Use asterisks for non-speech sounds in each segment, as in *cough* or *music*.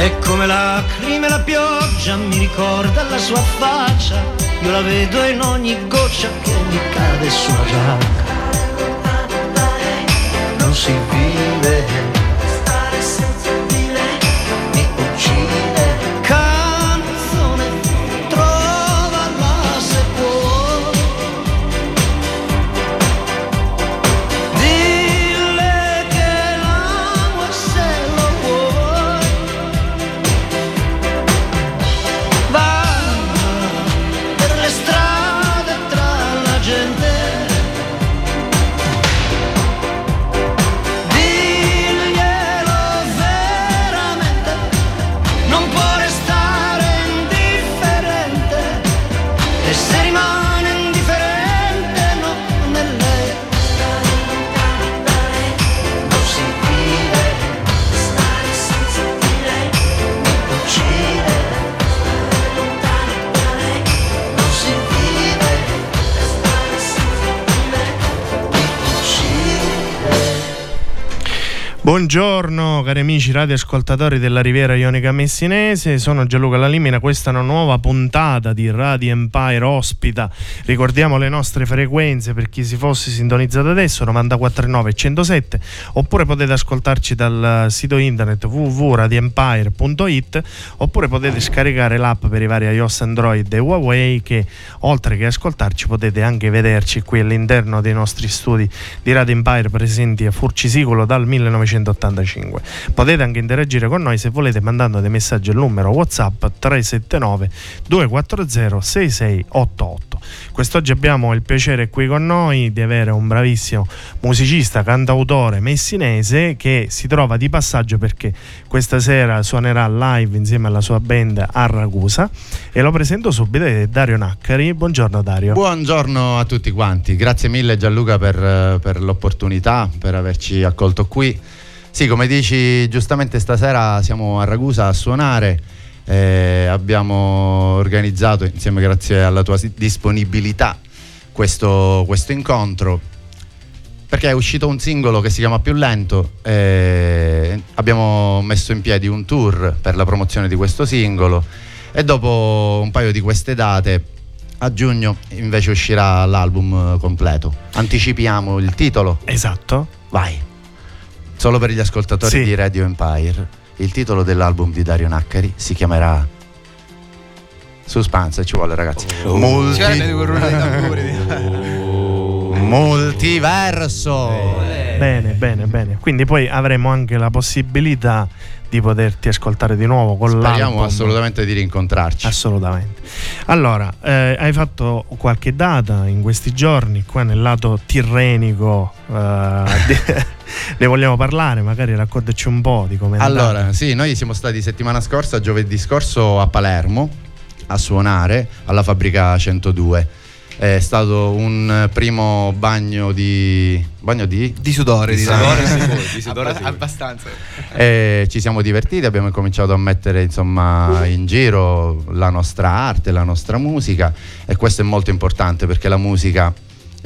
E come lacrime la pioggia mi ricorda la sua faccia, io la vedo in ogni goccia che mi cade sulla giacca. Non si vive, Buongiorno cari amici radioascoltatori della Riviera Ionica Messinese, sono Gianluca Lalimina, questa è una nuova puntata di Radio Empire ospita, ricordiamo le nostre frequenze per chi si fosse sintonizzato adesso, 94.9 e 107, oppure potete ascoltarci dal sito internet www.radioempire.it oppure potete scaricare l'app per i vari iOS, Android e Huawei che oltre che ascoltarci potete anche vederci qui all'interno dei nostri studi di Radio Empire presenti a Furcisicolo dal 1900 1985. Potete anche interagire con noi se volete mandando dei messaggi al numero WhatsApp 379 240 6688. Quest'oggi abbiamo il piacere qui con noi di avere un bravissimo musicista, cantautore messinese che si trova di passaggio perché questa sera suonerà live insieme alla sua band a Ragusa e lo presento subito, è Dario Naccari. Buongiorno Dario. Buongiorno a tutti quanti, grazie mille Gianluca per, per l'opportunità, per averci accolto qui. Sì, come dici giustamente stasera siamo a Ragusa a suonare. Eh, abbiamo organizzato insieme grazie alla tua disponibilità questo, questo, incontro. Perché è uscito un singolo che si chiama Più Lento eh, abbiamo messo in piedi un tour per la promozione di questo singolo. E dopo un paio di queste date a giugno invece uscirà l'album completo. Anticipiamo il titolo. Esatto. Vai solo per gli ascoltatori sì. di Radio Empire il titolo dell'album di Dario Naccari si chiamerà Suspense, ci vuole ragazzi. Oh. Multi... oh. Multiverso. Bene, bene, bene. Quindi poi avremo anche la possibilità di poterti ascoltare di nuovo con Speriamo l'album. Speriamo assolutamente di rincontrarci. Assolutamente. Allora, eh, hai fatto qualche data in questi giorni qua nel lato tirrenico eh, *laughs* ne vogliamo parlare, magari raccontaci un po' di come è Allora, andata. sì, noi siamo stati settimana scorsa, giovedì scorso a Palermo a suonare alla fabbrica 102 è stato un primo bagno di bagno di, di sudore, di, sudore, sì, *laughs* di sudore Abba- abbastanza. E ci siamo divertiti, abbiamo cominciato a mettere insomma in giro la nostra arte, la nostra musica e questo è molto importante perché la musica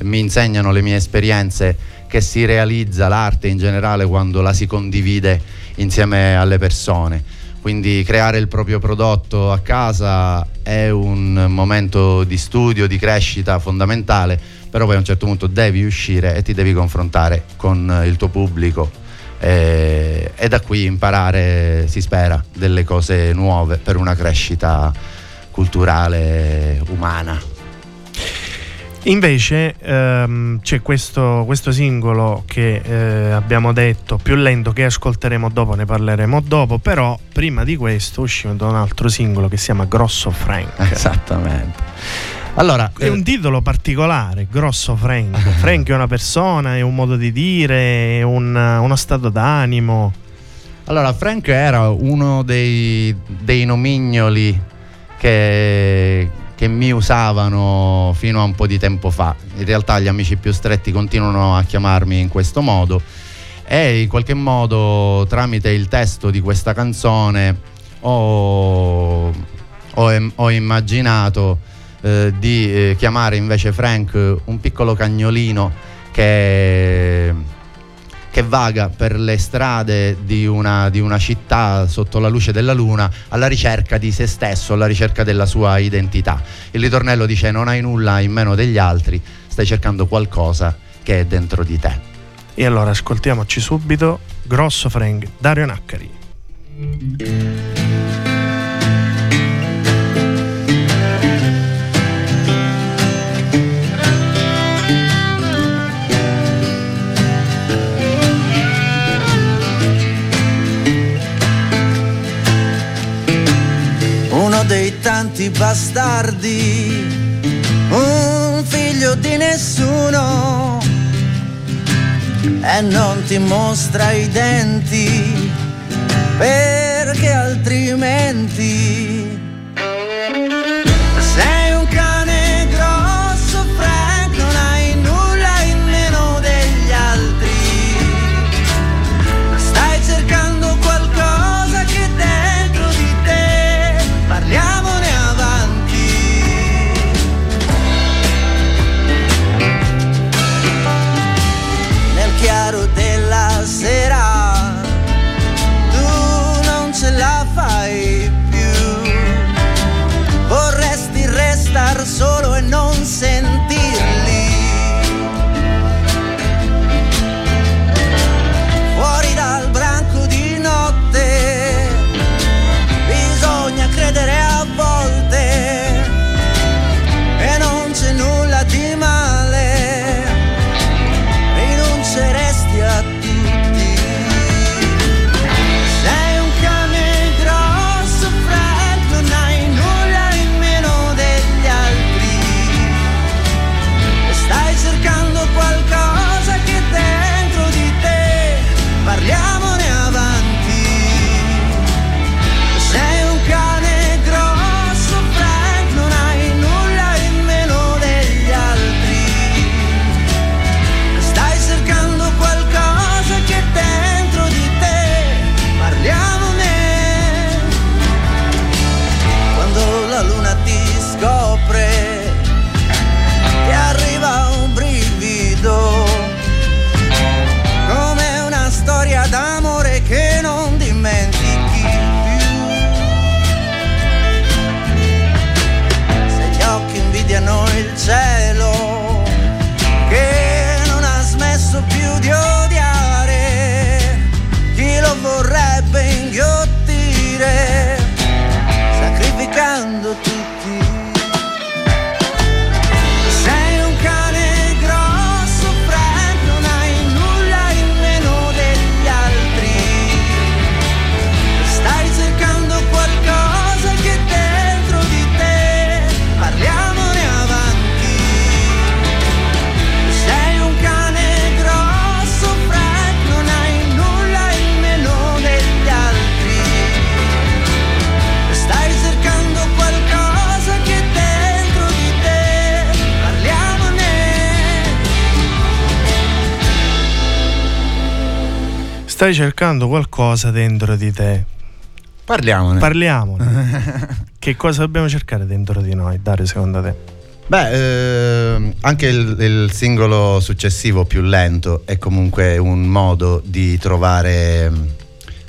mi insegnano le mie esperienze che si realizza l'arte in generale quando la si condivide insieme alle persone quindi creare il proprio prodotto a casa è un momento di studio, di crescita fondamentale, però poi a un certo punto devi uscire e ti devi confrontare con il tuo pubblico e, e da qui imparare, si spera, delle cose nuove per una crescita culturale, umana. Invece ehm, c'è questo, questo, singolo che eh, abbiamo detto più lento che ascolteremo dopo, ne parleremo dopo, però prima di questo usciva un altro singolo che si chiama Grosso Frank. Esattamente. Allora, è eh, un titolo particolare, Grosso Frank. Frank è una persona, è un modo di dire, è un, uno stato d'animo. Allora, Frank era uno dei, dei nomignoli che, che mi usavano fino a un po' di tempo fa. In realtà gli amici più stretti continuano a chiamarmi in questo modo e in qualche modo tramite il testo di questa canzone ho, ho, ho immaginato eh, di eh, chiamare invece Frank un piccolo cagnolino che che vaga per le strade di una, di una, città sotto la luce della luna alla ricerca di se stesso, alla ricerca della sua identità. Il ritornello dice non hai nulla in meno degli altri, stai cercando qualcosa che è dentro di te. E allora ascoltiamoci subito Grosso Frank, Dario Naccari. Tanti bastardi, un figlio di nessuno e non ti mostra i denti perché altrimenti corazón. Stai cercando qualcosa dentro di te. Parliamone. Parliamone. *laughs* che cosa dobbiamo cercare dentro di noi, Dario, secondo te? Beh, eh, anche il, il, singolo successivo più lento è comunque un modo di trovare mm,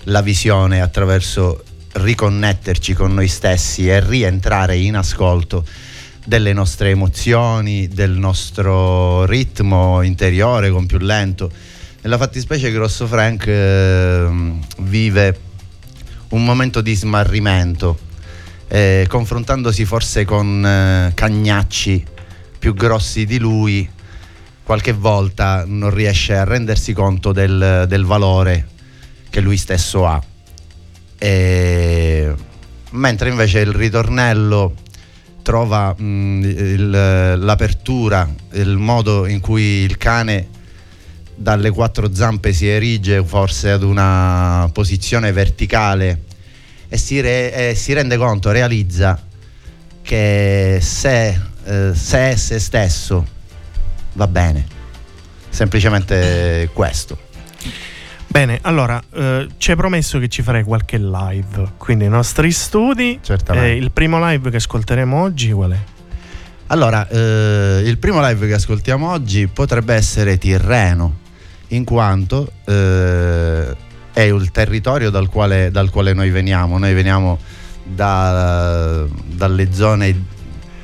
la visione attraverso riconnetterci con noi stessi e rientrare in ascolto delle nostre emozioni, del nostro ritmo interiore con più lento. Nella fattispecie Grosso Frank eh, vive un momento di smarrimento eh, confrontandosi forse con eh, cagnacci più grossi di lui, qualche volta non riesce a rendersi conto del, del valore che lui stesso ha. E, mentre invece il ritornello trova mh, il, l'apertura, il modo in cui il cane dalle quattro zampe si erige forse ad una posizione verticale e si, re, eh, si rende conto, realizza che se, eh, se è se stesso va bene, semplicemente questo. Bene, allora eh, ci hai promesso che ci farei qualche live, quindi i nostri studi. Certamente. Eh, il primo live che ascolteremo oggi qual è? Allora, eh, il primo live che ascoltiamo oggi potrebbe essere Tirreno, in quanto eh, è il territorio dal quale, dal quale noi veniamo. Noi veniamo da, dalle zone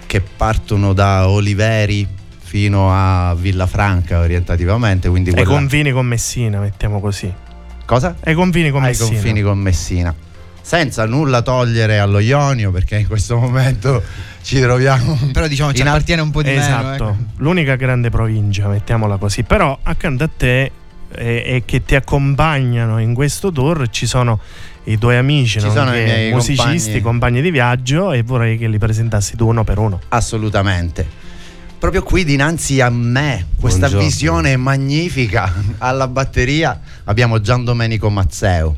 che partono da Oliveri fino a Villafranca orientativamente. Quindi quella... Ai confini con Messina, mettiamo così. Cosa? Ai confini con Ai Messina. confini con Messina. Senza nulla togliere allo Ionio, perché in questo momento ci troviamo. *laughs* Però diciamo ci appartiene un po' di esatto. meno. Ecco. L'unica grande provincia, mettiamola così. Però accanto a te e, e, che ti accompagnano in questo tour ci sono i tuoi amici, ci sono i miei musicisti, compagni. compagni di viaggio e vorrei che li presentassi tu uno per uno. Assolutamente. Proprio qui dinanzi a me, questa Buongiorno. visione magnifica alla batteria, abbiamo Gian Domenico Mazzeo.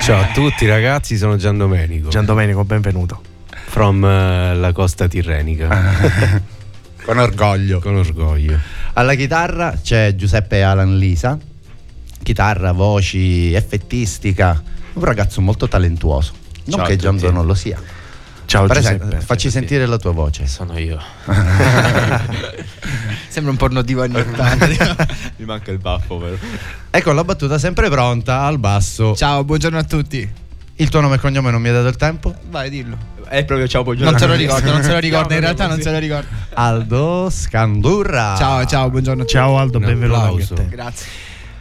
Ciao a tutti ragazzi, sono Gian Domenico. Gian Domenico, benvenuto. From eh, la costa tirrenica. *laughs* Con orgoglio. Con orgoglio. Alla chitarra c'è Giuseppe Alan Lisa, chitarra, voci, effettistica, un ragazzo molto talentuoso. Non Ciao che Gian tutti. non lo sia. Ciao Presen- Giuseppe. facci sentire la tua voce. Sono io. *laughs* Sembra un porno divo anni 80. Mi manca il baffo però. Ecco la battuta sempre pronta al basso. Ciao, buongiorno a tutti. Il tuo nome e cognome non mi hai dato il tempo? Vai, dillo. È proprio ciao buongiorno. Non se lo ricordo, non se lo *laughs* ricordo, in realtà non se lo ricordo. Aldo Scandurra. Ciao, ciao, buongiorno a tutti. Ciao Aldo, benvenuto. Grazie.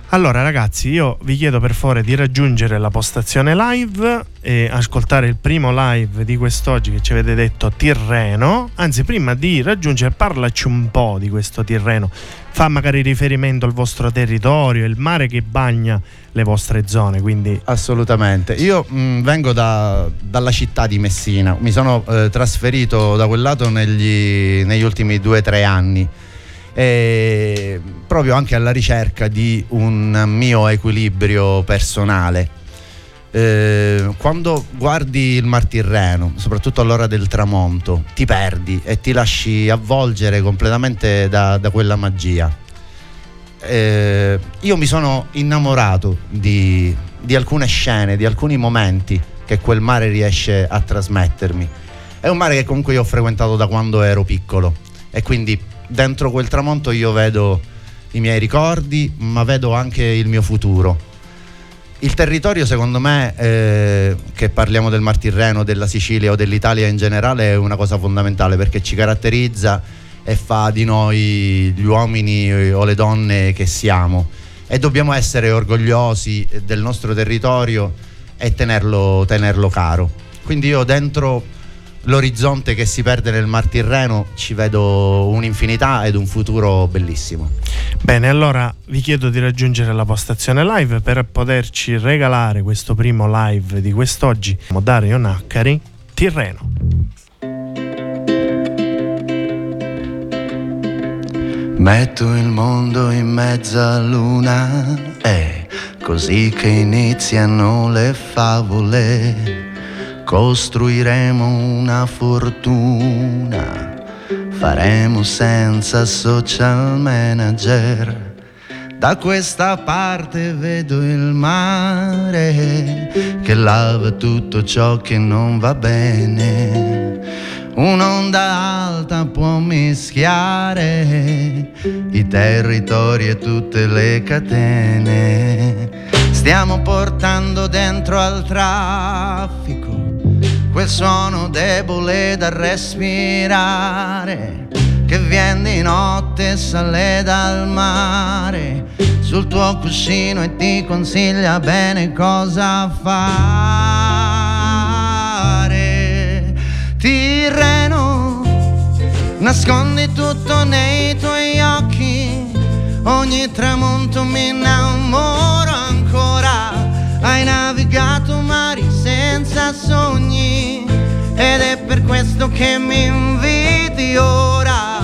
Allora ragazzi, io vi chiedo per favore di raggiungere la postazione live e ascoltare il primo live di quest'oggi che ci avete detto Tirreno. Anzi, prima di raggiungere, parlaci un po' di questo Tirreno. Fa magari riferimento al vostro territorio, il mare che bagna le vostre zone, quindi Assolutamente. Io mh, vengo da- dalla città di Messina, mi sono eh, trasferito da quel lato negli, negli ultimi due o tre anni, e proprio anche alla ricerca di un mio equilibrio personale. Eh, quando guardi il Mar Tirreno, soprattutto all'ora del tramonto, ti perdi e ti lasci avvolgere completamente da, da quella magia. Eh, io mi sono innamorato di, di alcune scene, di alcuni momenti che quel mare riesce a trasmettermi. È un mare che comunque io ho frequentato da quando ero piccolo e quindi dentro quel tramonto io vedo i miei ricordi, ma vedo anche il mio futuro. Il territorio, secondo me, eh, che parliamo del Mar Tirreno, della Sicilia o dell'Italia in generale, è una cosa fondamentale perché ci caratterizza e fa di noi gli uomini o le donne che siamo. E dobbiamo essere orgogliosi del nostro territorio e tenerlo, tenerlo caro. Quindi io dentro l'orizzonte che si perde nel Mar Tirreno ci vedo un'infinità ed un futuro bellissimo. Bene, allora vi chiedo di raggiungere la postazione live per poterci regalare questo primo live di quest'oggi. Dario Naccari, Tirreno. Metto il mondo in mezza luna, è così che iniziano le favole. Costruiremo una fortuna, faremo senza social manager. Da questa parte vedo il mare che lava tutto ciò che non va bene. Un'onda alta può mischiare i territori e tutte le catene. Stiamo portando dentro al traffico quel suono debole da respirare che viene di notte e sale dal mare sul tuo cuscino e ti consiglia bene cosa fare. Tirreno, nascondi tutto nei tuoi occhi, ogni tramonto mi innamoro ancora. Hai navigato mari senza sogni ed è per questo che mi inviti ora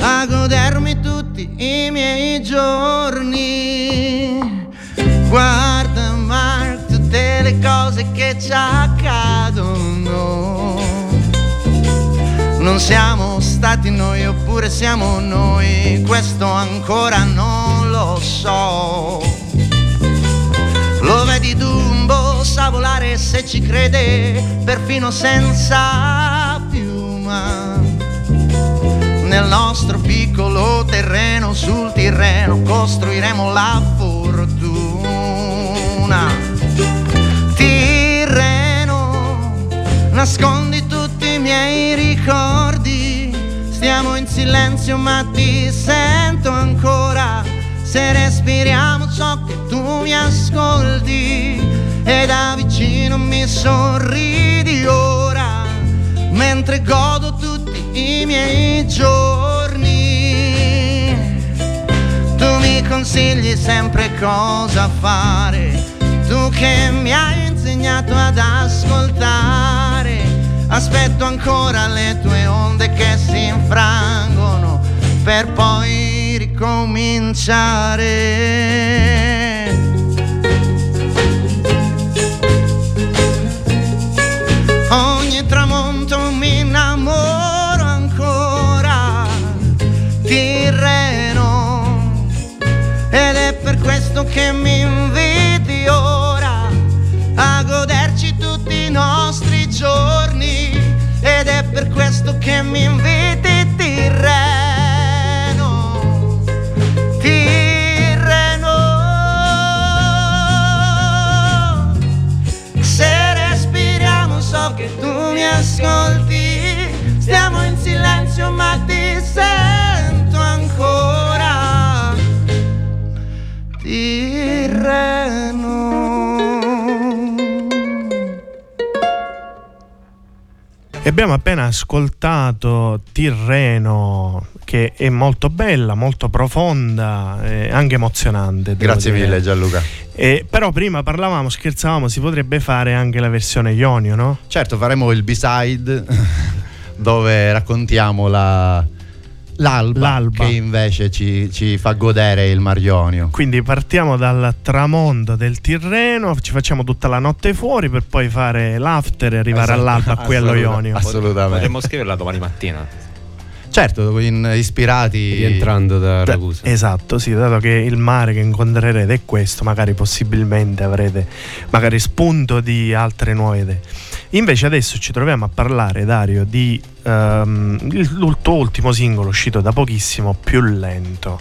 a godermi tutti i miei giorni. Guarda Mark tutte le cose che ci accadono. Non siamo stati noi oppure siamo noi, questo ancora non lo so. Lo vedi Dumbo sa volare se ci crede, perfino senza piuma nel nostro piccolo terreno, sul Tirreno, costruiremo la fortuna. Tirreno, nascondi tutti i miei ricordi, stiamo in silenzio ma ti sento ancora. Se respiriamo ciò che tu mi ascolti e da vicino mi sorridi ora, mentre godo tutti i miei giorni. Tu mi consigli sempre cosa fare, tu che mi hai insegnato ad ascoltare. Aspetto ancora le tue onde che si infrangono per poi ricominciare. Ogni tramonto mi innamoro ancora Tirreno ed è per questo che mi questo che abbiamo appena ascoltato Tirreno, che è molto bella, molto profonda e anche emozionante. Grazie dire. mille Gianluca. E, però prima parlavamo, scherzavamo, si potrebbe fare anche la versione Ionio, no? Certo, faremo il B-side *laughs* dove raccontiamo la- l'alba, L'alba. che invece ci, ci fa godere il Mar Ionio. Quindi partiamo dal tramonto del Tirreno, ci facciamo tutta la notte fuori per poi fare l'after e arrivare Esatto, all'alba qui allo Ionio. Assolutamente. Potremmo scriverla domani mattina, Certo, in- ispirati rientrando da Da- Ragusa. esatto, sì, dato che il mare che incontrerete è questo, magari possibilmente avrete magari spunto di altre nuove idee. Invece adesso ci troviamo a parlare, Dario, di ehm, il, tuo ultimo singolo uscito da pochissimo, Più lento.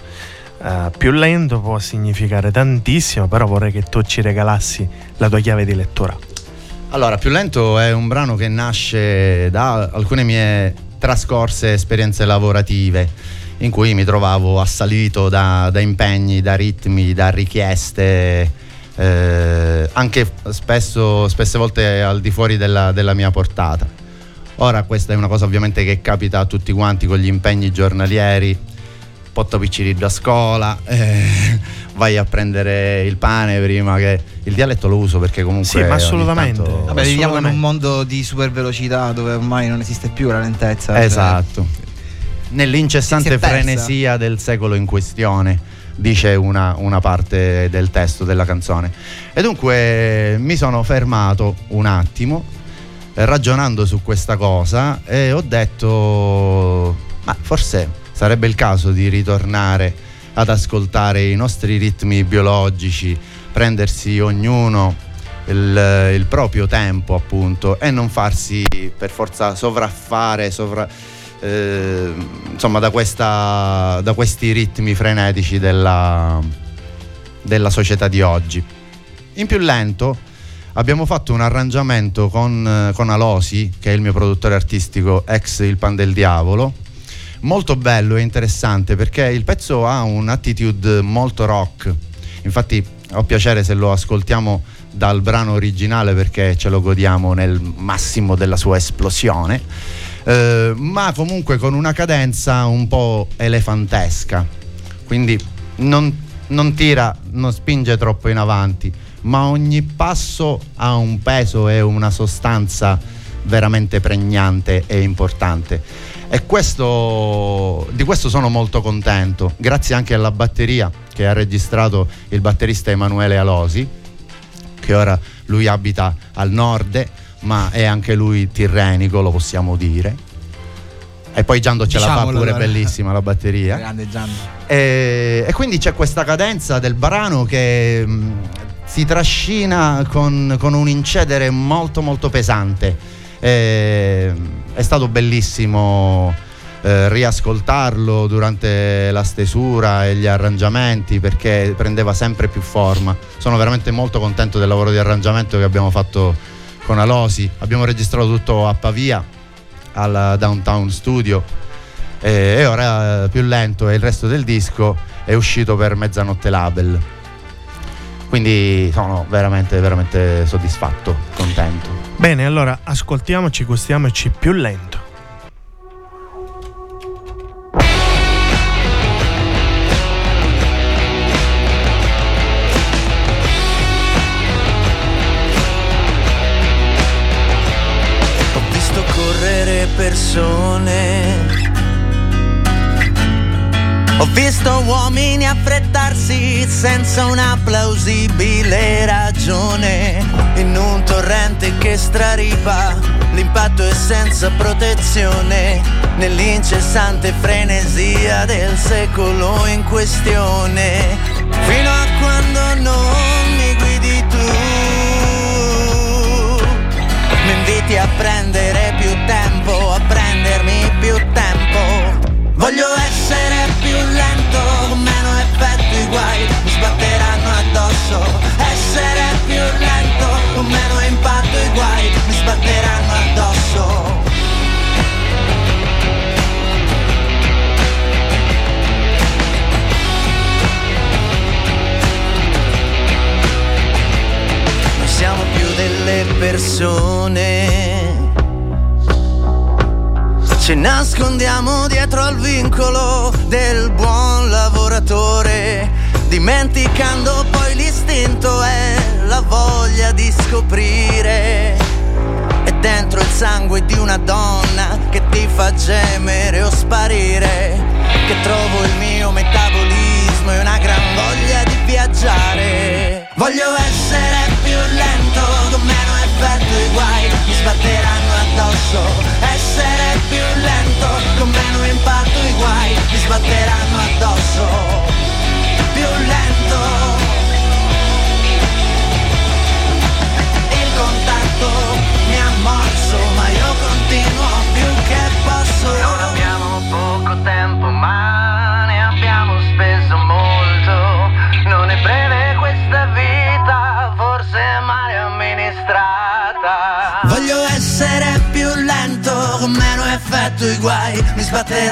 Eh, più lento può significare tantissimo, però vorrei che tu ci regalassi la tua chiave di lettura. Allora, Più lento è un brano che nasce da alcune mie trascorse esperienze lavorative in cui mi trovavo assalito da, da impegni, da ritmi, da richieste, eh, anche spesso, spesse volte al di fuori della, della mia portata. Ora questa è una cosa ovviamente che capita a tutti quanti con gli impegni giornalieri, potto piccirino a scuola, eh, *laughs* vai a prendere il pane prima che... Il dialetto lo uso perché comunque... Sì, ma assolutamente. tanto- Vabbè, viviamo in un mondo di super velocità dove ormai non esiste più la lentezza. cioè, Esatto. Nell'incessante Si è persa. frenesia del secolo in questione, dice una, una parte del testo della canzone. E dunque mi sono fermato un attimo, eh, ragionando su questa cosa, e ho detto, ma forse sarebbe il caso di ritornare ad ascoltare i nostri ritmi biologici, prendersi ognuno il, il proprio tempo appunto e non farsi per forza sovraffare, sovra, eh, insomma da, questa, da, questi ritmi frenetici della, della società di oggi. In più lento abbiamo fatto un arrangiamento con, con, Alosi, che è il mio produttore artistico ex Il Pan del Diavolo, molto bello e interessante perché il pezzo ha un'attitude molto rock. Infatti ho piacere se lo ascoltiamo dal brano originale perché ce lo godiamo nel massimo della sua esplosione, eh, ma comunque con una cadenza un po' elefantesca, quindi non, non tira, non spinge troppo in avanti, ma ogni passo ha un peso e una sostanza veramente pregnante e importante. E questo, di questo sono molto contento, grazie anche alla batteria che ha registrato il batterista Emanuele Alosi che ora lui abita al nord, ma è anche lui tirrenico, lo possiamo dire. E poi Giando ce Diciamolo, la fa pure allora. bellissima la batteria. Grande Giando. E, e, quindi c'è questa cadenza del brano che mh, mm, si trascina con, con, un incedere molto molto pesante. E, è stato bellissimo eh, riascoltarlo durante la stesura e gli arrangiamenti perché prendeva sempre più forma. Sono veramente molto contento del lavoro di arrangiamento che abbiamo fatto con Alosi. Abbiamo registrato tutto a Pavia, al Downtown Studio e, e ora eh, più lento e il resto del disco è uscito per Mezzanotte Label. Quindi sono veramente, veramente soddisfatto, contento. Bene, allora ascoltiamoci, gustiamoci più lento. Persone. Ho visto uomini affrettarsi senza una plausibile ragione. In un torrente che straripa, l'impatto è senza protezione. Nell'incessante frenesia del secolo in questione. Fino a quando non mi guidi tu. Mi inviti a prendere Voglio essere più lento, con meno effetti guai, mi sbatteranno addosso. Essere più lento, con meno impatto i guai, mi sbatteranno addosso. Non siamo più delle persone ci nascondiamo dietro al vincolo del buon lavoratore, dimenticando poi l'istinto e la voglia di scoprire. È dentro il sangue di una donna che ti fa gemere o sparire, che trovo il mio metabolismo e una gran voglia di viaggiare. Voglio essere più lento, con meno effetto i guai mi sbatteranno addosso. Lento, con meno impatto i guai mi sbatteranno addosso.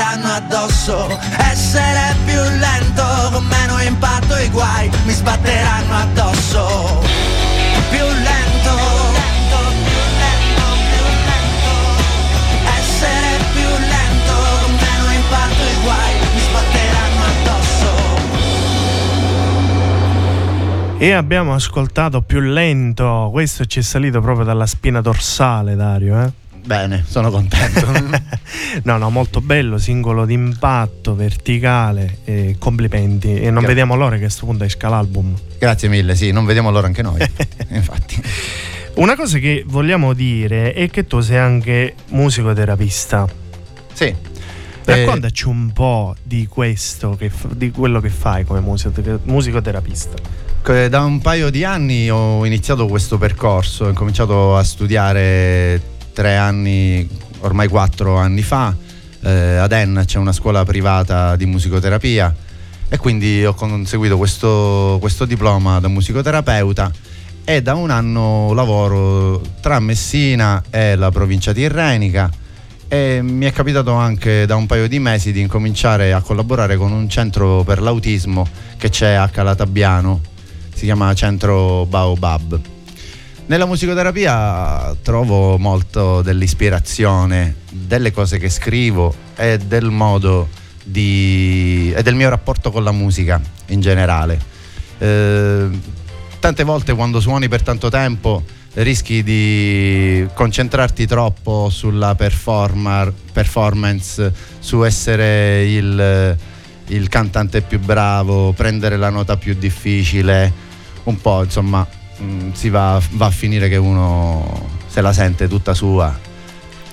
Sbatteranno addosso. Essere più lento, con meno impatto i guai mi sbatteranno addosso. Più lento, più lento, più lento. Essere più lento, con meno impatto i guai mi sbatteranno addosso. E abbiamo ascoltato più lento, questo ci è salito proprio dalla spina dorsale, Dario. Eh? Bene, sono contento. *laughs* no, no, molto bello, singolo d'impatto, verticale, eh, complimenti. E non Gra- vediamo l'ora che a questo punto esca l'album. Grazie mille, sì, non vediamo l'ora anche noi. *laughs* Infatti. Una cosa che vogliamo dire è che tu sei anche musicoterapista. Sì. Eh, Raccontaci un po' di questo, che di quello che fai come musico- musicoterapista. Da un paio di anni ho iniziato questo percorso, ho cominciato a studiare tre anni, ormai quattro anni fa. Eh, ad En c'è una scuola privata di musicoterapia e quindi ho conseguito questo, questo diploma da musicoterapeuta e da un anno lavoro tra Messina e la provincia tirrenica e mi è capitato anche da un paio di mesi di incominciare a collaborare con un centro per l'autismo che c'è a Calatabiano, si chiama Centro Baobab. Nella musicoterapia trovo molto dell'ispirazione, delle cose che scrivo e del modo di, e del mio rapporto con la musica in generale. Eh, tante volte quando suoni per tanto tempo rischi di concentrarti troppo sulla performance, su essere il, il cantante più bravo, prendere la nota più difficile, un po' insomma mh, si va, va a finire che uno se la sente tutta sua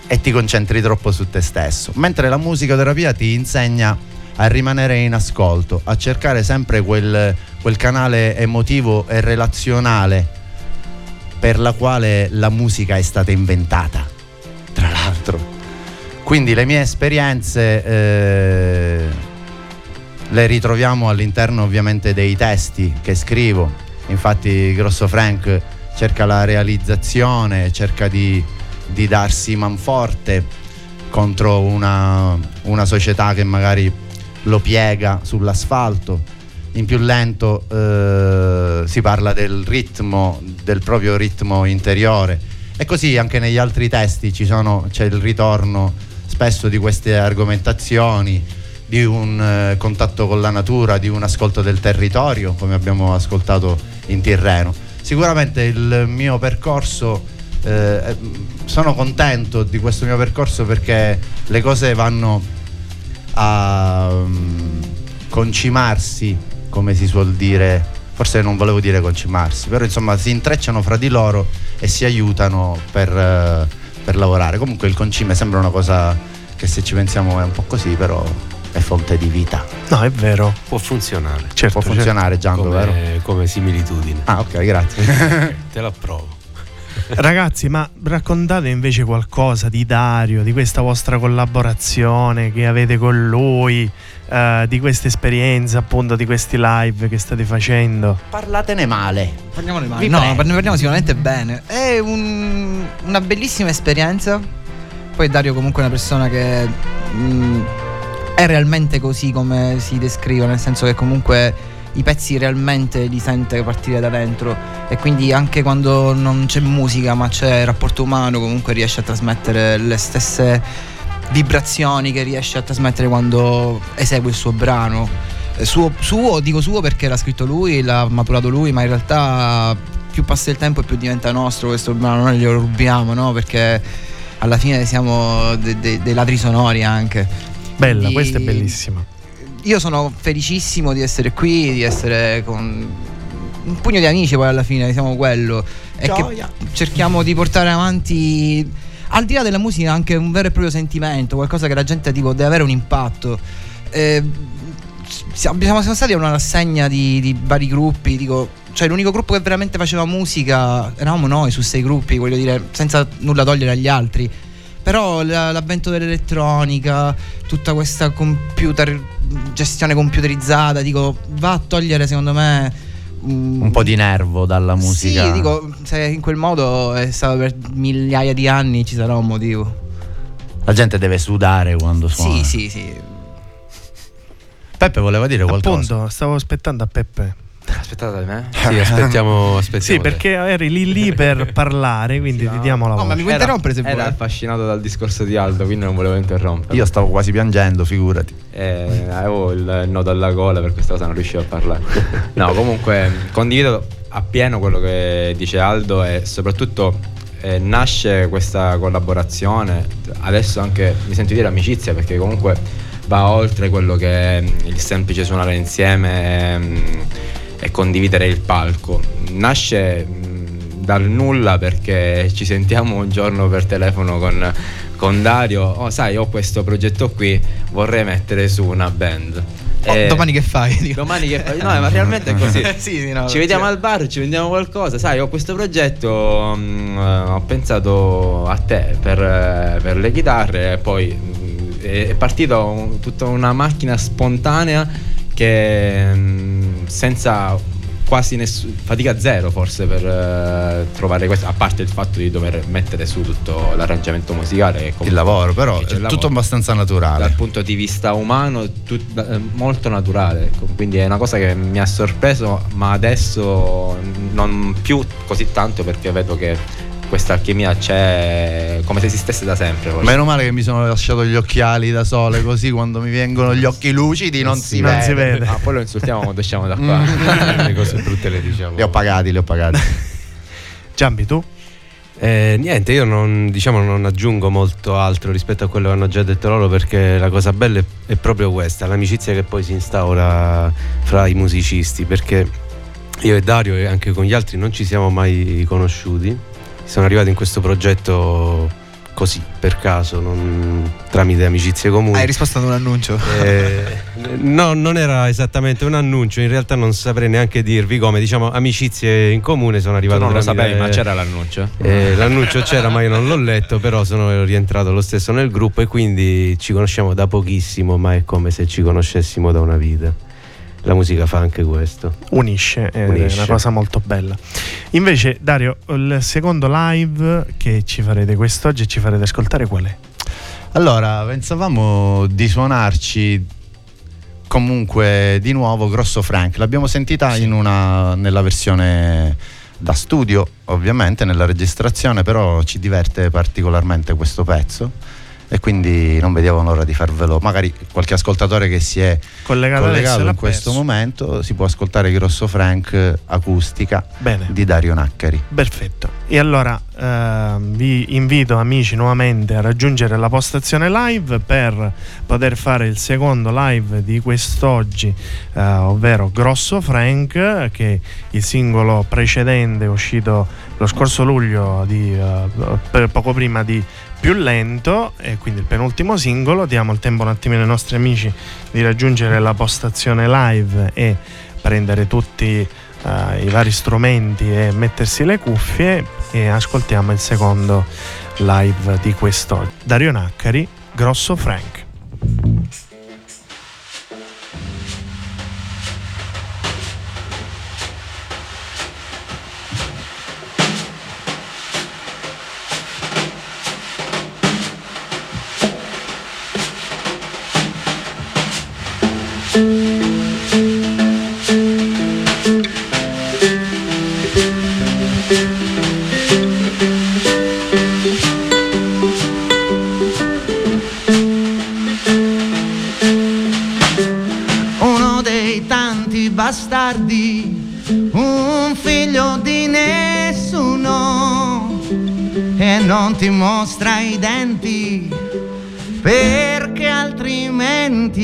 e ti concentri troppo su te stesso. Mentre la musicoterapia ti insegna a rimanere in ascolto, a cercare sempre quel, quel canale emotivo e relazionale per la quale la musica è stata inventata, tra l'altro. Quindi le mie esperienze eh, le ritroviamo all'interno ovviamente dei testi che scrivo. Infatti Grosso Frank cerca la realizzazione, cerca di, di darsi manforte contro una, una società che magari lo piega sull'asfalto. In più lento eh, si parla del ritmo, del proprio ritmo interiore. E così anche negli altri testi sono, c'è il ritorno spesso di queste argomentazioni, di un eh, contatto con la natura, di un ascolto del territorio, come abbiamo ascoltato in Tirreno. Sicuramente il mio percorso, eh, sono contento di questo mio percorso perché le cose vanno a mm, concimarsi, come si suol dire, forse non volevo dire concimarsi, però insomma si intrecciano fra di loro e si aiutano per, eh, per lavorare. Comunque il concime sembra una cosa che se ci pensiamo è un po' così, però è fonte di vita. No, è vero. Può funzionare. Certo, Può funzionare Gianco, vero? Come, come similitudine. Ah ok, grazie. *laughs* Te l'approvo. *laughs* Ragazzi, ma raccontate invece qualcosa di Dario, di questa vostra collaborazione che avete con lui, eh, di questa esperienza, appunto, di questi live che state facendo. Parlatene male. Parliamone male. Vi No, ne parliamo sicuramente bene. È un- una bellissima esperienza. Poi Dario comunque è una persona che mm, è realmente così come si descrive, nel senso che comunque i pezzi realmente li sente partire da dentro e quindi anche quando non c'è musica ma c'è rapporto umano comunque riesce a trasmettere le stesse vibrazioni che riesce a trasmettere quando esegue il suo brano. Eh, Suo, suo, dico suo perché l'ha scritto lui, l'ha maturato lui, ma in realtà più passa il tempo e più diventa nostro questo brano, noi glielo rubiamo, no? Perché alla fine siamo de- de- dei ladri sonori anche. Bella, Quindi- questa è bellissima. Io sono felicissimo di essere qui, di essere con un pugno di amici poi alla fine, siamo quello. E che cerchiamo di portare avanti, al di là della musica, anche un vero e proprio sentimento, qualcosa che la gente tipo, deve avere un impatto. Eh, siamo, siamo stati a una rassegna di, di vari gruppi, dico, cioè l'unico gruppo che veramente faceva musica eravamo noi su sei gruppi, voglio dire, senza nulla togliere agli altri. Però la- l'avvento dell'elettronica, tutta questa computer, gestione computerizzata, dico, va a togliere secondo me mm, Un po' di nervo dalla musica. Sì, dico, se in quel modo è stato per migliaia di anni ci sarà un motivo. La gente deve sudare quando suona. Sì, sì, sì. Peppe voleva dire qualcosa. Appunto, stavo aspettando a Peppe. Aspettate me? *laughs* Sì, aspettiamo, aspettiamo. Sì, perché eri lì lì per parlare, quindi ti diamo la No, ma mi Era- interrompere se Era vuoi. affascinato dal discorso di Aldo, quindi non volevo interrompere. Io stavo quasi piangendo, figurati. Eh, avevo il nodo alla gola per questa cosa non riuscivo a parlare. No, comunque condivido appieno quello che dice Aldo e soprattutto eh, nasce questa collaborazione, adesso anche mi sento dire amicizia perché comunque va oltre quello che è il semplice suonare insieme e, e condividere il palco. Nasce mh, dal nulla perché ci sentiamo un giorno per telefono con, con Dario, oh, sai, ho questo progetto qui, vorrei mettere su una band. Oh, E- domani che fai? *laughs* Domani che fai? No, ma realmente è così. *laughs* Sì, sì, no, ci vediamo cioè- al bar, ci vendiamo qualcosa. Sai, ho questo progetto, eh, ho pensato a te per, eh, per le chitarre e poi mm, è partita un- tutta una macchina spontanea che mm, senza quasi nessun fatica zero forse per eh, trovare questo, a parte il fatto di dover mettere su tutto l'arrangiamento musicale. Il lavoro, però è il tutto lavoro abbastanza dal naturale. punto di vista umano tut- eh, molto naturale ecco. quindi è una cosa che mi ha sorpreso ma adesso non più così tanto perché vedo che questa alchimia c'è come se esistesse da sempre forse. Meno male che mi sono lasciato gli occhiali da sole, così quando mi vengono gli occhi lucidi non si non vede. si vede. Ah, poi lo insultiamo quando usciamo da qua *laughs* le cose brutte le diciamo. Li ho pagati, li ho pagati. *laughs* Giambi, tu? Eh, niente, io non, diciamo, non aggiungo molto altro rispetto a quello che hanno già detto loro perché la cosa bella è, è proprio questa, l'amicizia che poi si instaura fra i musicisti perché io e Dario e anche con gli altri non ci siamo mai conosciuti, sono arrivati in questo progetto così, per caso, non- tramite amicizie comuni. Hai risposto ad un annuncio. Eh, no, non era esattamente un annuncio, in realtà non saprei neanche dirvi come, diciamo amicizie in comune sono tu arrivato non lo sapevi ma c'era l'annuncio eh, l'annuncio c'era ma io non l'ho letto, però sono rientrato lo stesso nel gruppo e quindi ci conosciamo da pochissimo, ma è come se ci conoscessimo da una vita. La musica fa anche questo. Unisce, è Unisce. una cosa molto bella. Invece, Dario, il secondo live che ci farete quest'oggi e ci farete ascoltare qual è? Allora, pensavamo di suonarci comunque di nuovo Grosso Frank. L'abbiamo sentita in una, nella versione da studio, ovviamente, nella registrazione, però ci diverte particolarmente questo pezzo. E quindi non vediamo l'ora di farvelo. Magari qualche ascoltatore che si è Collegato, collegato in questo momento si può ascoltare Grosso Frank acustica Bene. di Dario Naccari. Perfetto. E allora ehm, vi invito amici nuovamente a raggiungere la postazione live per poter fare il secondo live di quest'oggi, eh, ovvero Grosso Frank, che il singolo precedente uscito lo scorso luglio, di, eh, poco prima di Più Lento, e quindi il penultimo singolo. Diamo il tempo un attimino ai nostri amici di raggiungere la postazione live e prendere tutti eh, i vari strumenti e mettersi le cuffie e ascoltiamo il secondo live di quest'oggi. Dario Naccari, Grosso Frank. Dei tanti bastardi, un figlio di nessuno e non ti mostra i denti perché altrimenti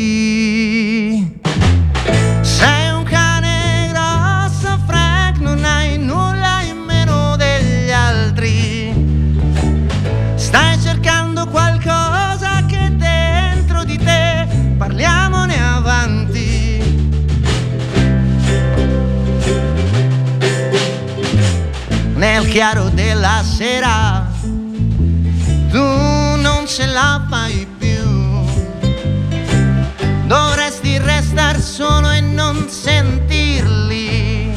chiaro della sera, tu non ce la fai più. Dovresti restar solo e non sentirli.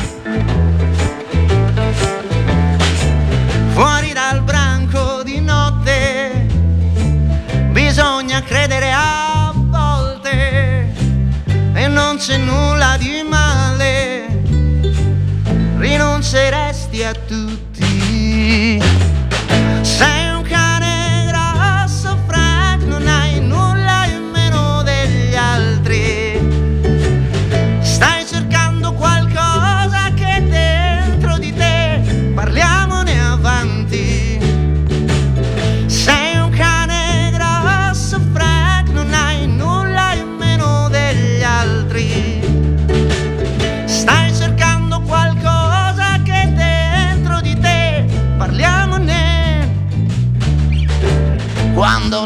Fuori dal branco di notte bisogna credere a volte e non c'è nulla di male, rinunceresti a tutti. Sei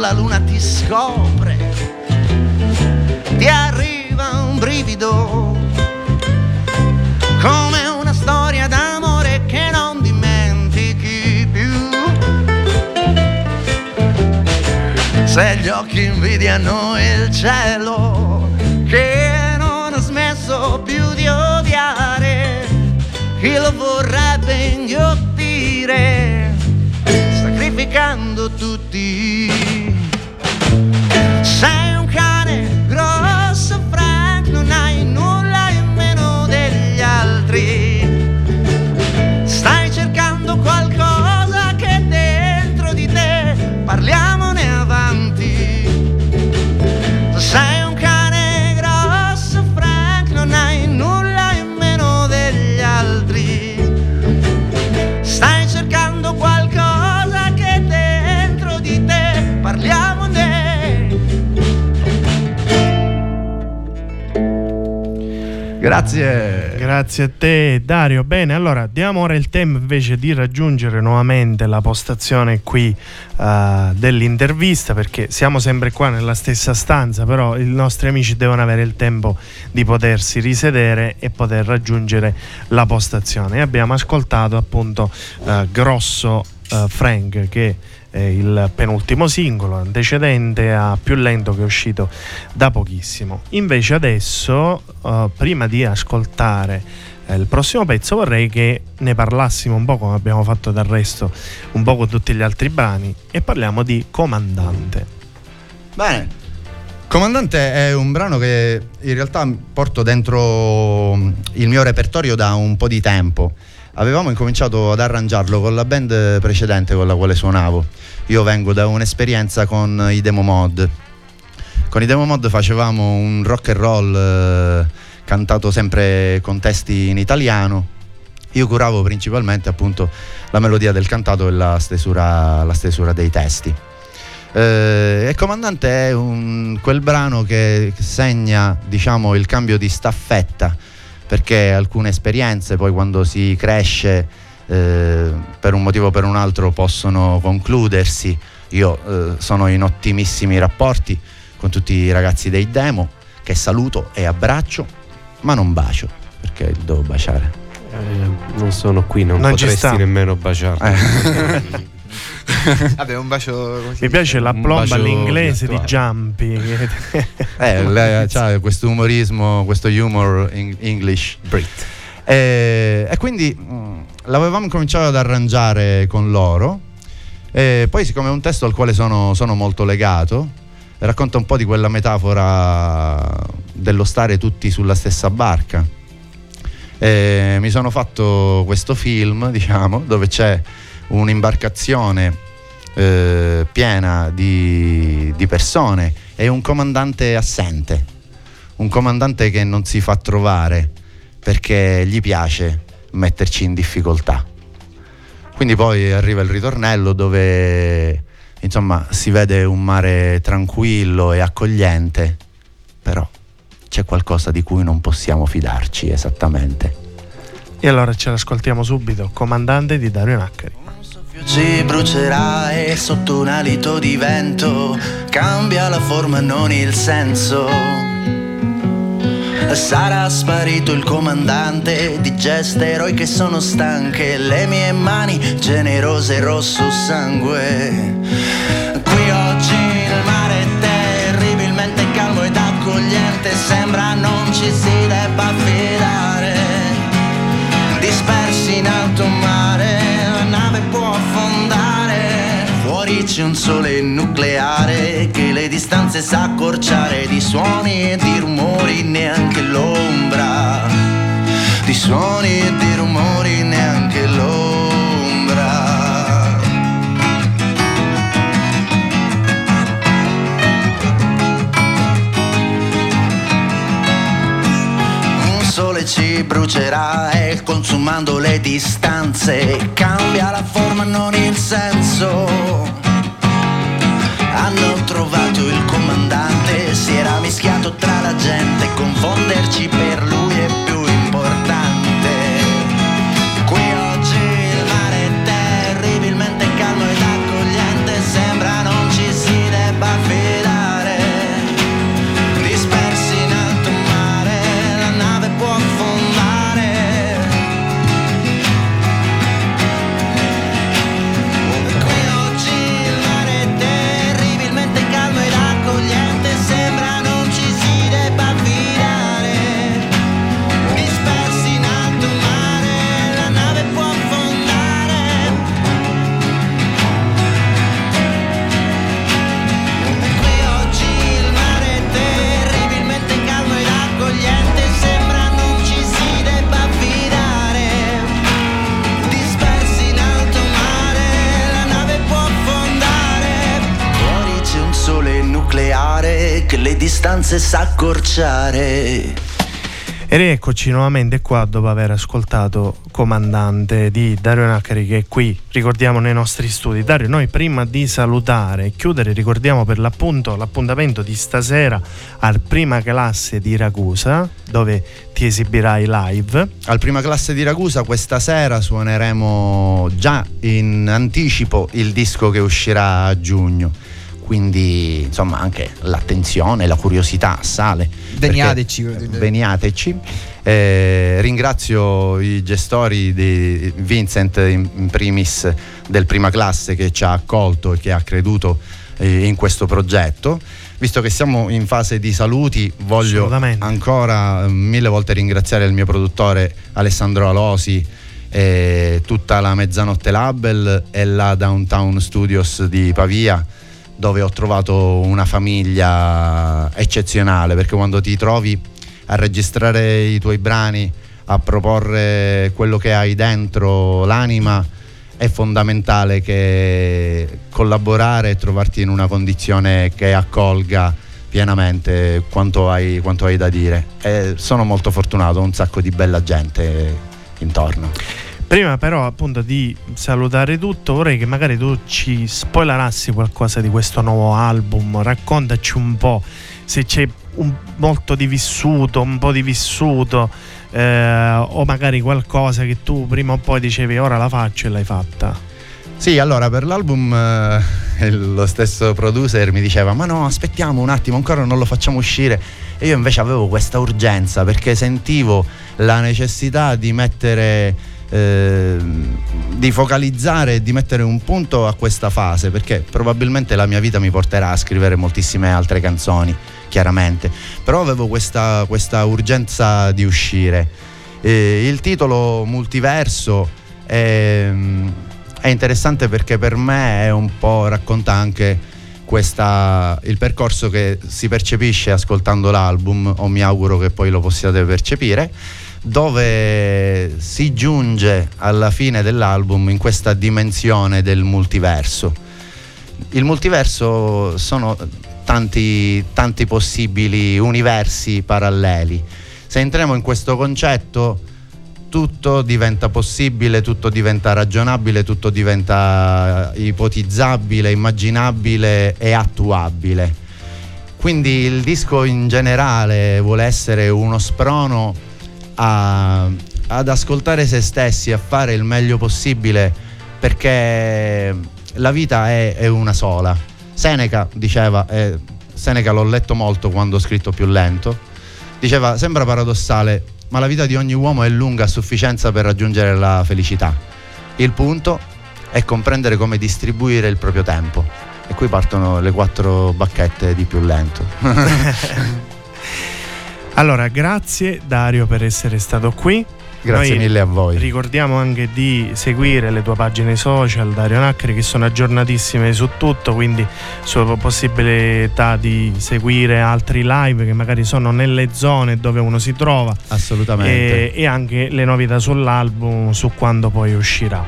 la luna ti scopre, ti arriva un brivido, come una storia d'amore che non dimentichi più. Se gli occhi invidiano il cielo che non ha smesso più di odiare, chi lo vorrebbe inghiottire, sacrificando tutto sei Grazie. Grazie a te Dario. Bene, allora diamo ora il tempo invece di raggiungere nuovamente la postazione qui eh, dell'intervista perché siamo sempre qua nella stessa stanza, però i nostri amici devono avere il tempo di potersi risedere e poter raggiungere la postazione. E abbiamo ascoltato appunto eh, Grosso eh, Frank che è il penultimo singolo antecedente a più lento che è uscito da pochissimo. Invece adesso, eh, prima di ascoltare eh, il prossimo pezzo, vorrei che ne parlassimo un po' come abbiamo fatto del resto, un po' con tutti gli altri brani, e parliamo di Comandante. Bene. Comandante è un brano che in realtà porto dentro il mio repertorio da un po' di tempo. Avevamo incominciato ad arrangiarlo con la band precedente con la quale suonavo. Io vengo da un'esperienza con i demo mod. Con i demo mod facevamo un rock and roll eh, cantato sempre con testi in italiano. Io curavo principalmente appunto la melodia del cantato e la stesura, la stesura dei testi. Eh, e Comandante è un- quel brano che segna diciamo, il cambio di staffetta perché alcune esperienze poi quando si cresce eh, per un motivo o per un altro possono concludersi. Io eh, sono in ottimissimi rapporti con tutti i ragazzi dei demo che saluto e abbraccio, ma non bacio perché devo baciare. Eh, non sono qui, non, Non potresti nemmeno baciarmi. *laughs* Eh. *laughs* Vabbè, un bacio così. Mi piace la plomba all'inglese di. Jumpy. Eh, lei c'ha questo umorismo, questo humor in English. Brit. E, e quindi mh, l'avevamo cominciato ad arrangiare con loro. E poi, siccome è un testo al quale sono, sono molto legato, racconta un po' di quella metafora dello stare tutti sulla stessa barca. E mi sono fatto questo film, diciamo, dove c'è un'imbarcazione eh, piena di, di persone e un comandante assente, un comandante che non si fa trovare perché gli piace metterci in difficoltà. Quindi poi arriva il ritornello dove insomma si vede un mare tranquillo e accogliente, però c'è qualcosa di cui non possiamo fidarci esattamente. e allora ce l'ascoltiamo subito. Comandante di Dario Naccari. Ci brucerà e sotto un alito di vento cambia la forma, non il senso. Sarà sparito il comandante di geste eroiche sono stanche, le mie mani generose rosso sangue. Qui oggi il mare è terribilmente calmo ed accogliente, sembra non ci si debba fidare dispersi in alto mare, c'è un sole nucleare che le distanze sa accorciare di suoni e di rumori neanche l'ombra. Di suoni e di rumori neanche l'ombra. Un sole ci brucerà e consumando le distanze cambia la forma, non il senso. Tra la gente, confonderci per lui distanze sa accorciare. E rieccoci nuovamente qua dopo aver ascoltato Comandante di Dario Naccari che è qui, ricordiamo, nei nostri studi. Dario, noi prima di salutare e chiudere ricordiamo per l'appunto l'appuntamento di stasera al prima classe di Ragusa dove ti esibirai live. Al prima classe di Ragusa questa sera suoneremo già in anticipo il disco che uscirà a giugno quindi insomma anche l'attenzione, la curiosità sale. Veniateci. Veniateci. Eh, ringrazio i gestori di Vincent in primis del prima classe che ci ha accolto e che ha creduto eh, in questo progetto. Visto che siamo in fase di saluti, voglio ancora mille volte ringraziare il mio produttore Alessandro Alosi, tutta la Mezzanotte Label e la Downtown Studios di Pavia dove ho trovato una famiglia eccezionale perché quando ti trovi a registrare i tuoi brani, a proporre quello che hai dentro l'anima, è fondamentale che collaborare e trovarti in una condizione che accolga pienamente quanto hai, quanto hai da dire. E sono molto fortunato, ho un sacco di bella gente intorno. Prima però appunto di salutare tutto vorrei che magari tu ci spoilerassi qualcosa di questo nuovo album, raccontaci un po' se c'è un, molto di vissuto, un po' di vissuto eh, o magari qualcosa che tu prima o poi dicevi ora la faccio e l'hai fatta. Sì, allora per l'album eh, lo stesso producer mi diceva ma no aspettiamo un attimo ancora non lo facciamo uscire e io invece avevo questa urgenza perché sentivo la necessità di mettere Ehm, di focalizzare e di mettere un punto a questa fase perché probabilmente la mia vita mi porterà a scrivere moltissime altre canzoni chiaramente. Però avevo questa, questa urgenza di uscire. Eh, il titolo multiverso è, è, interessante perché per me è un po' racconta anche questa, il percorso che si percepisce ascoltando l'album o mi auguro che poi lo possiate percepire dove si giunge alla fine dell'album in questa dimensione del multiverso. Il multiverso sono tanti, tanti possibili universi paralleli. Se entriamo in questo concetto tutto diventa possibile, tutto diventa ragionabile, tutto diventa ipotizzabile, immaginabile e attuabile. Quindi il disco in generale vuole essere uno sprono a, ad ascoltare se stessi, a fare il meglio possibile perché la vita è, è una sola. Seneca diceva, eh, Seneca l'ho letto molto quando ho scritto più lento, diceva sembra paradossale, ma la vita di ogni uomo è lunga a sufficienza per raggiungere la felicità. Il punto è comprendere come distribuire il proprio tempo. E qui partono le quattro bacchette di più lento. *laughs* Allora, grazie Dario per essere stato qui. Grazie Noi mille a voi. Ricordiamo anche di seguire le tue pagine social, Dario Naccari, che sono aggiornatissime su tutto, quindi sulla possibilità di seguire altri live che magari sono nelle zone dove uno si trova. Assolutamente. E, e anche le novità sull'album, su quando poi uscirà.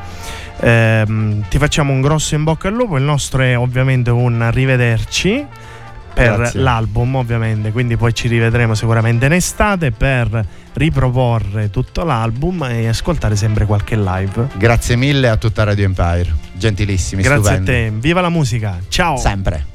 Eh, ti facciamo un grosso in bocca al lupo, il nostro è ovviamente un arrivederci per Grazie. l'album ovviamente, quindi poi ci rivedremo sicuramente in estate per riproporre tutto l'album e ascoltare sempre qualche live. Grazie mille a tutta Radio Empire, gentilissimi. Grazie stupendi. a te, viva la musica, ciao! Sempre.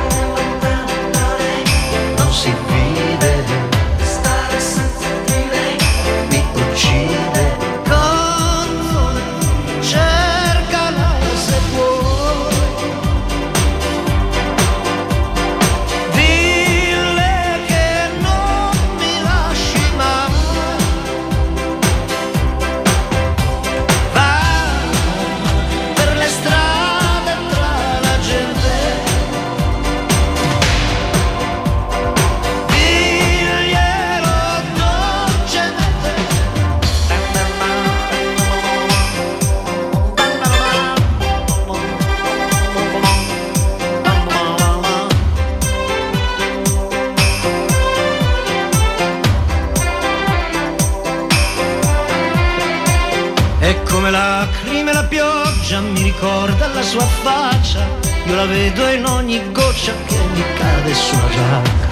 La vedo in ogni goccia che mi cade sulla giacca.